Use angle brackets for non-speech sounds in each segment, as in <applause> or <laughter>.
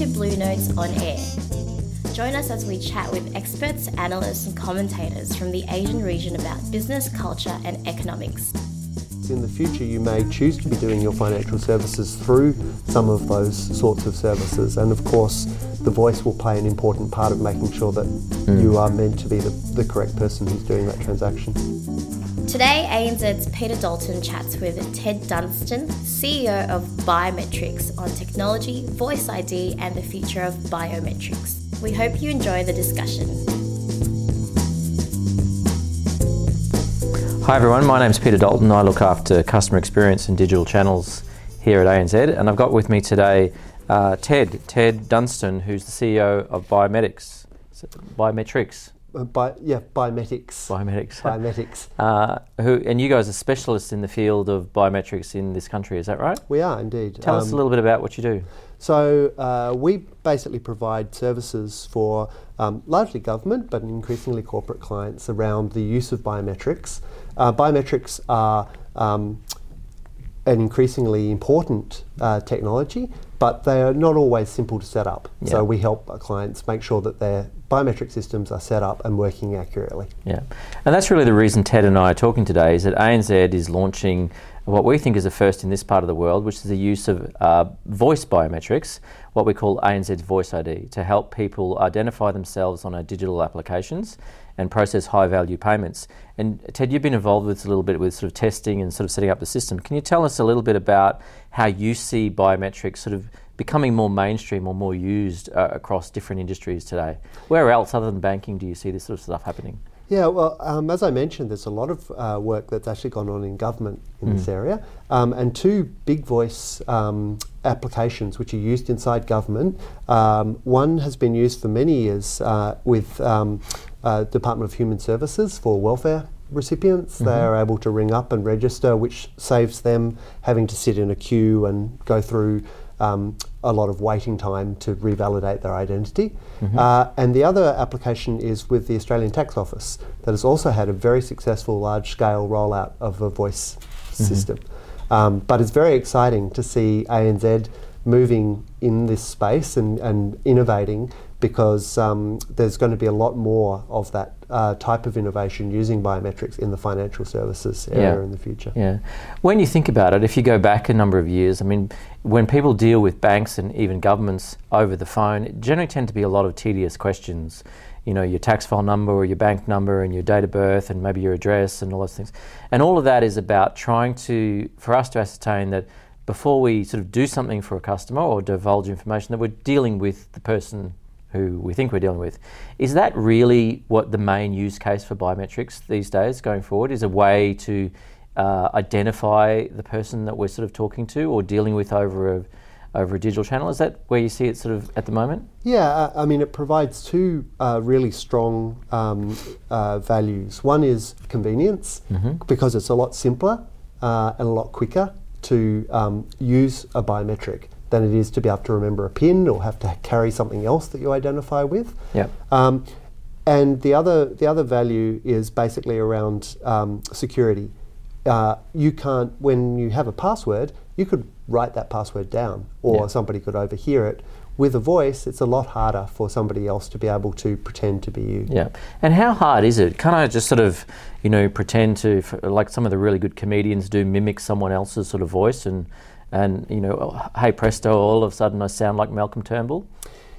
to Blue Notes on Air. Join us as we chat with experts, analysts, and commentators from the Asian region about business, culture, and economics. In the future, you may choose to be doing your financial services through some of those sorts of services, and of course, the voice will play an important part of making sure that mm. you are meant to be the, the correct person who's doing that transaction. Today, ANZ's Peter Dalton chats with Ted Dunstone, CEO of Biometix, on technology, voice ID, and the future of biometrics. We hope you enjoy the discussion. Hi everyone, my name is Peter Dalton. I look after customer experience and digital channels here at ANZ, and I've got with me today uh, Ted, Ted Dunstone, who's the CEO of Biometix. Biometix. Uh, bi- yeah, Biometix. Biometix. <laughs> Biometix. Uh, who and you guys are specialists in the field of biometrics in this country, is that right? We are indeed. Tell um, us a um, little bit about what you do. So uh, we basically provide services for um, largely government, but increasingly corporate clients around the use of biometrics. Uh, biometrics are um, an increasingly important uh, technology, but they are not always simple to set up. Yeah. So we help our clients make sure that their biometric systems are set up and working accurately. Yeah, and that's really the reason Ted and I are talking today is that ANZ is launching what we think is a first in this part of the world, which is the use of uh, voice biometrics, what we call ANZ's Voice ID, to help people identify themselves on our digital applications and process high value payments. And Ted, you've been involved with a little bit with sort of testing and sort of setting up the system. Can you tell us a little bit about how you see biometrics sort of becoming more mainstream or more used uh, across different industries today? Where else, other than banking, do you see this sort of stuff happening? Yeah, well, um, as I mentioned, there's a lot of uh, work that's actually gone on in government in mm. this area, um, and two big voice um, applications which are used inside government. Um, one has been used for many years uh, with um, uh, Department of Human Services for welfare recipients. Mm-hmm. They are able to ring up and register, which saves them having to sit in a queue and go through um, a lot of waiting time to revalidate their identity. Mm-hmm. Uh, and the other application is with the Australian Tax Office that has also had a very successful large scale rollout of a voice mm-hmm. system. Um, but it's very exciting to see ANZ moving in this space and, and innovating because um, there's going to be a lot more of that uh, type of innovation using biometrics in the financial services area yeah. in the future. Yeah. When you think about it, if you go back a number of years, I mean, when people deal with banks and even governments over the phone, it generally tend to be a lot of tedious questions. You know, your tax file number or your bank number and your date of birth and maybe your address and all those things. And all of that is about trying to, for us to ascertain that before we sort of do something for a customer or divulge information, that we're dealing with the person who we think we're dealing with. Is that really what the main use case for biometrics these days going forward? Is a way to uh, identify the person that we're sort of talking to or dealing with over a over a digital channel? Is that where you see it sort of at the moment? Yeah, I mean, it provides two uh, really strong um, uh, values. One is convenience mm-hmm. because it's a lot simpler uh, and a lot quicker to um, use a biometric than it is to be able to remember a pin or have to carry something else that you identify with. Yeah. Um, and the other the other value is basically around um, security. Uh, you can't when you have a password, you could write that password down, or yeah. somebody could overhear it. With a voice, it's a lot harder for somebody else to be able to pretend to be you. Yeah, and how hard is it? Can I just sort of, you know, pretend to, like some of the really good comedians do, mimic someone else's sort of voice and and you know, hey presto, all of a sudden I sound like Malcolm Turnbull.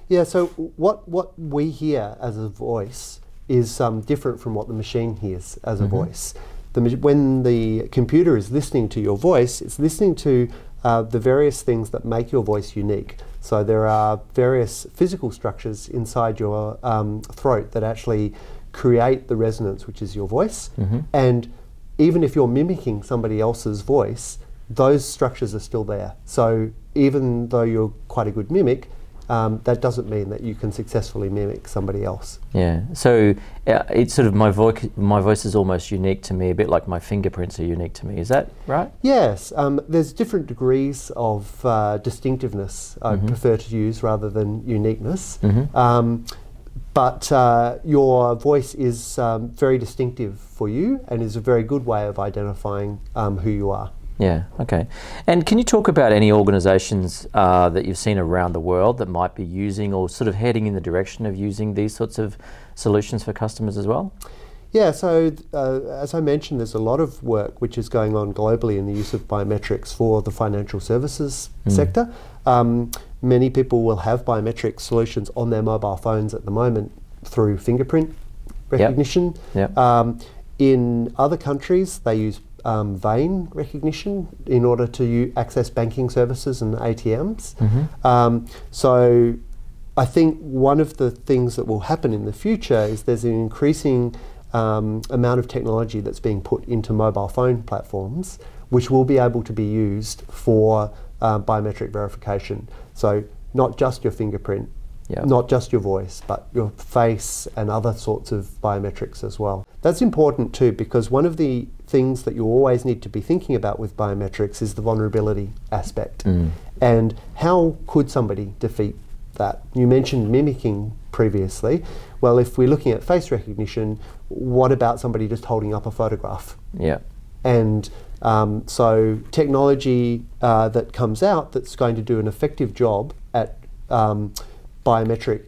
Yeah. So what what we hear as a voice is um, different from what the machine hears as a mm-hmm. voice. The, when the computer is listening to your voice, it's listening to uh, the various things that make your voice unique. So there are various physical structures inside your um, throat that actually create the resonance, which is your voice. Mm-hmm. And even if you're mimicking somebody else's voice, those structures are still there. So even though you're quite a good mimic, um, that doesn't mean that you can successfully mimic somebody else. Yeah. So uh, it's sort of my voice. My voice is almost unique to me, a bit like my fingerprints are unique to me. Is that right? Yes. Um, there's different degrees of uh, distinctiveness. I mm-hmm. prefer to use rather than uniqueness. Mm-hmm. Um, but uh, your voice is um, very distinctive for you and is a very good way of identifying um, who you are. Yeah, okay. And can you talk about any organisations uh, that you've seen around the world that might be using or sort of heading in the direction of using these sorts of solutions for customers as well? Yeah, so uh, as I mentioned, there's a lot of work which is going on globally in the use of biometrics for the financial services mm. sector. Um, many people will have biometric solutions on their mobile phones at the moment through fingerprint recognition. Yep. Yep. Um, in other countries, they use um, vein recognition in order to access banking services and ATMs. Mm-hmm. Um, so I think one of the things that will happen in the future is there's an increasing um, amount of technology that's being put into mobile phone platforms, which will be able to be used for uh, biometric verification. So not just your fingerprint, Yep. not just your voice, but your face and other sorts of biometrics as well. That's important too because one of the things that you always need to be thinking about with biometrics is the vulnerability aspect. Mm. And how could somebody defeat that? You mentioned mimicking previously. Well, if we're looking at face recognition, what about somebody just holding up a photograph? Yeah. And um, so, technology uh, that comes out that's going to do an effective job at um, biometric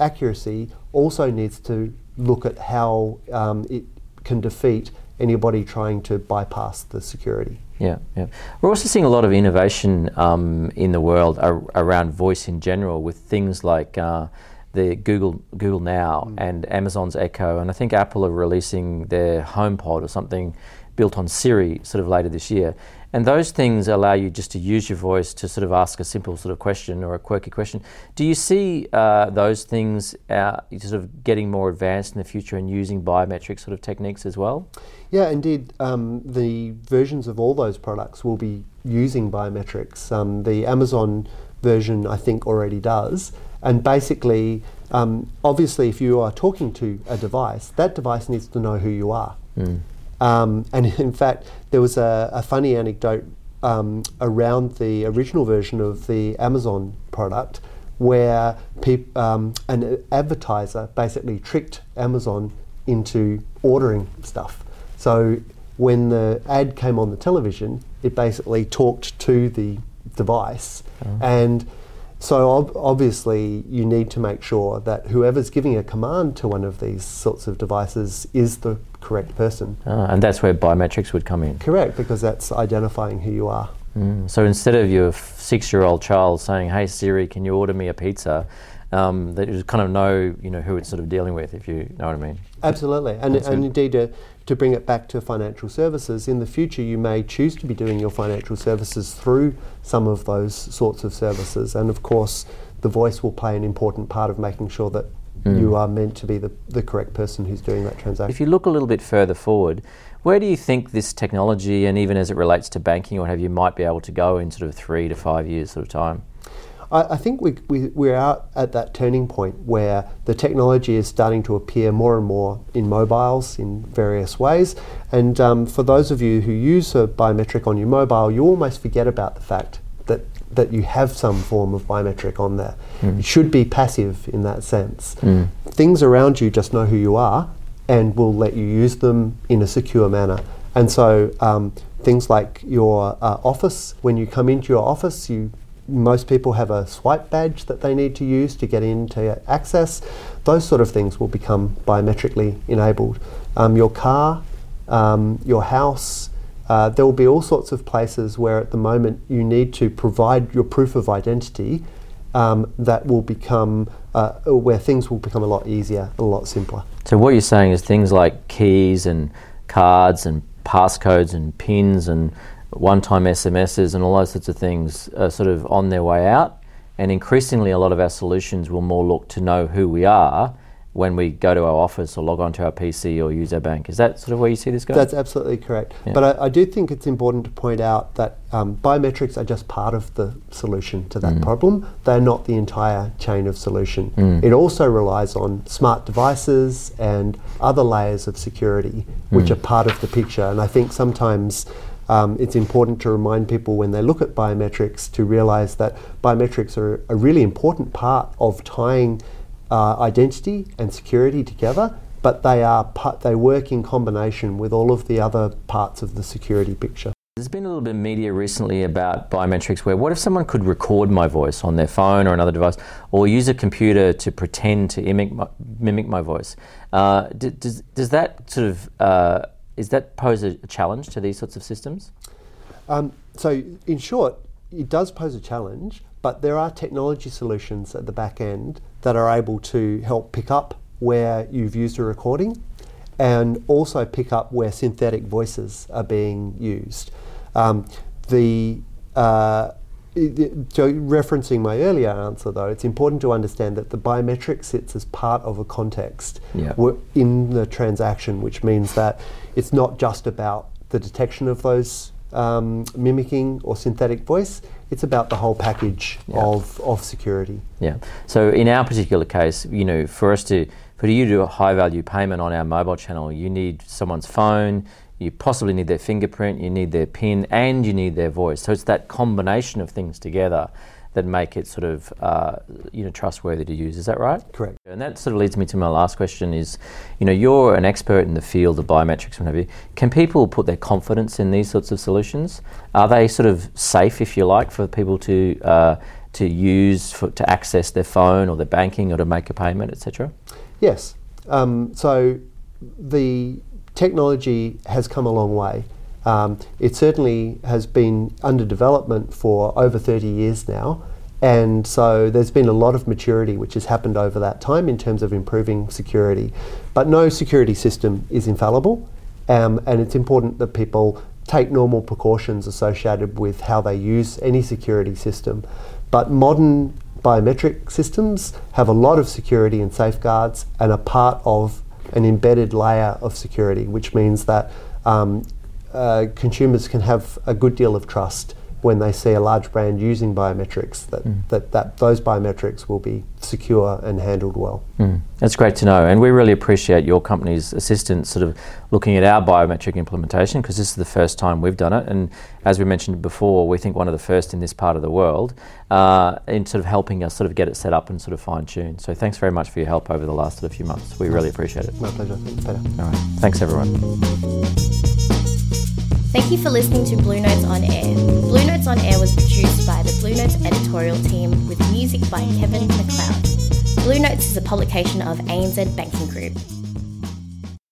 accuracy also needs to look at how um, it can defeat anybody trying to bypass the security. Yeah, yeah. We're also seeing a lot of innovation um, in the world ar- around voice in general, with things like uh, the Google Google Now mm. and Amazon's Echo, and I think Apple are releasing their HomePod or something built on Siri sort of later this year. And those things allow you just to use your voice to sort of ask a simple sort of question or a quirky question. Do you see uh, those things uh, sort of getting more advanced in the future and using biometric sort of techniques as well? Yeah, indeed. Um, the versions of all those products will be using biometrics. Um, the Amazon version, I think, already does. And basically, um, obviously, if you are talking to a device, that device needs to know who you are. Mm. Um, and <laughs> in fact, there was a, a funny anecdote um, around the original version of the Amazon product where peop, um, an advertiser basically tricked Amazon into ordering stuff. So when the ad came on the television, it basically talked to the device oh. and so ob- obviously, you need to make sure that whoever's giving a command to one of these sorts of devices is the correct person. Ah, and that's where biometrics would come in. Correct, because that's identifying who you are. Mm. So instead of your six-year-old child saying, "Hey Siri, can you order me a pizza?" Um, that you kind of know, you know, who it's sort of dealing with, if you know what I mean. Absolutely, and, and indeed, uh, to bring it back to financial services, in the future you may choose to be doing your financial services through some of those sorts of services. And of course, the voice will play an important part of making sure that mm. you are meant to be the, the correct person who's doing that transaction. If you look a little bit further forward, where do you think this technology, and even as it relates to banking or what have you, might be able to go in sort of three to five years sort of time? I, I think we, we, we're out at that turning point where the technology is starting to appear more and more in mobiles in various ways. And um, for those of you who use a biometric on your mobile, you almost forget about the fact that, you have some form of biometric on there. Mm. It should be passive in that sense. Mm. Things around you just know who you are and will let you use them in a secure manner. And so um, things like your uh, office, when you come into your office, you most people have a swipe badge that they need to use to get into access. Those sort of things will become biometrically enabled. Um, your car, um, your house, uh, there will be all sorts of places where at the moment you need to provide your proof of identity um, that will become, uh, where things will become a lot easier, a lot simpler. So, what you're saying is things like keys and cards and passcodes and pins and one-time SMSs and all those sorts of things are sort of on their way out. And increasingly, a lot of our solutions will more look to know who we are when we go to our office or log onto our PC or use our bank. Is that sort of where you see this going? That's absolutely correct. Yeah. But I, I, do think it's important to point out that um, biometrics are just part of the solution to that mm. problem. They're not the entire chain of solution. Mm. It also relies on smart devices and other layers of security, which mm. are part of the picture. And I think sometimes um, it's important to remind people when they look at biometrics to realize that biometrics are a really important part of tying uh, identity and security together, but they are part, they work in combination with all of the other parts of the security picture. There's been a little bit of media recently about biometrics where what if someone could record my voice on their phone or another device or use a computer to pretend to mimic my, mimic my voice? Uh, does, does that sort of, uh, is that pose a challenge to these sorts of systems? Um, so, in short, it does pose a challenge, but there are technology solutions at the back end that are able to help pick up where you've used a recording and also pick up where synthetic voices are being used. Um, the uh, so referencing my earlier answer, though, it's important to understand that the biometric sits as part of a context yeah. in the transaction, which means that it's not just about the detection of those um, mimicking or synthetic voice. It's about the whole package yeah. of, of security. Yeah. So in our particular case, you know, for us to for you to do a high value payment on our mobile channel, you need someone's phone, you possibly need their fingerprint, you need their PIN, and you need their voice. So it's that combination of things together that make it sort of uh, you know trustworthy to use. Is that right? Correct. And that sort of leads me to my last question: is you know you're an expert in the field of biometrics and whatever. Can people put their confidence in these sorts of solutions? Are they sort of safe, if you like, for people to uh, to use for, to access their phone or their banking or to make a payment, etc.? Yes. Um, so the technology has come a long way. Um, it certainly has been under development for over 30 years now. And so there's been a lot of maturity which has happened over that time in terms of improving security. But no security system is infallible. Um, and it's important that people take normal precautions associated with how they use any security system. But modern biometric systems have a lot of security and safeguards and are part of an embedded layer of security, which means that um, uh, consumers can have a good deal of trust when they see a large brand using biometrics that, mm. that, that those biometrics will be secure and handled well. Mm. That's great to know. And we really appreciate your company's assistance sort of looking at our biometric implementation because this is the first time we've done it. And as we mentioned before, we think one of the first in this part of the world uh, in sort of helping us sort of get it set up and sort of fine tune. So thanks very much for your help over the last sort of few months. We really appreciate it. My pleasure. Peter. All right. Thanks, everyone. Thank you for listening to Blue Notes on Air. Blue Notes on Air was produced by the Blue Notes editorial team with music by Kevin MacLeod. Blue Notes is a publication of ANZ Banking Group.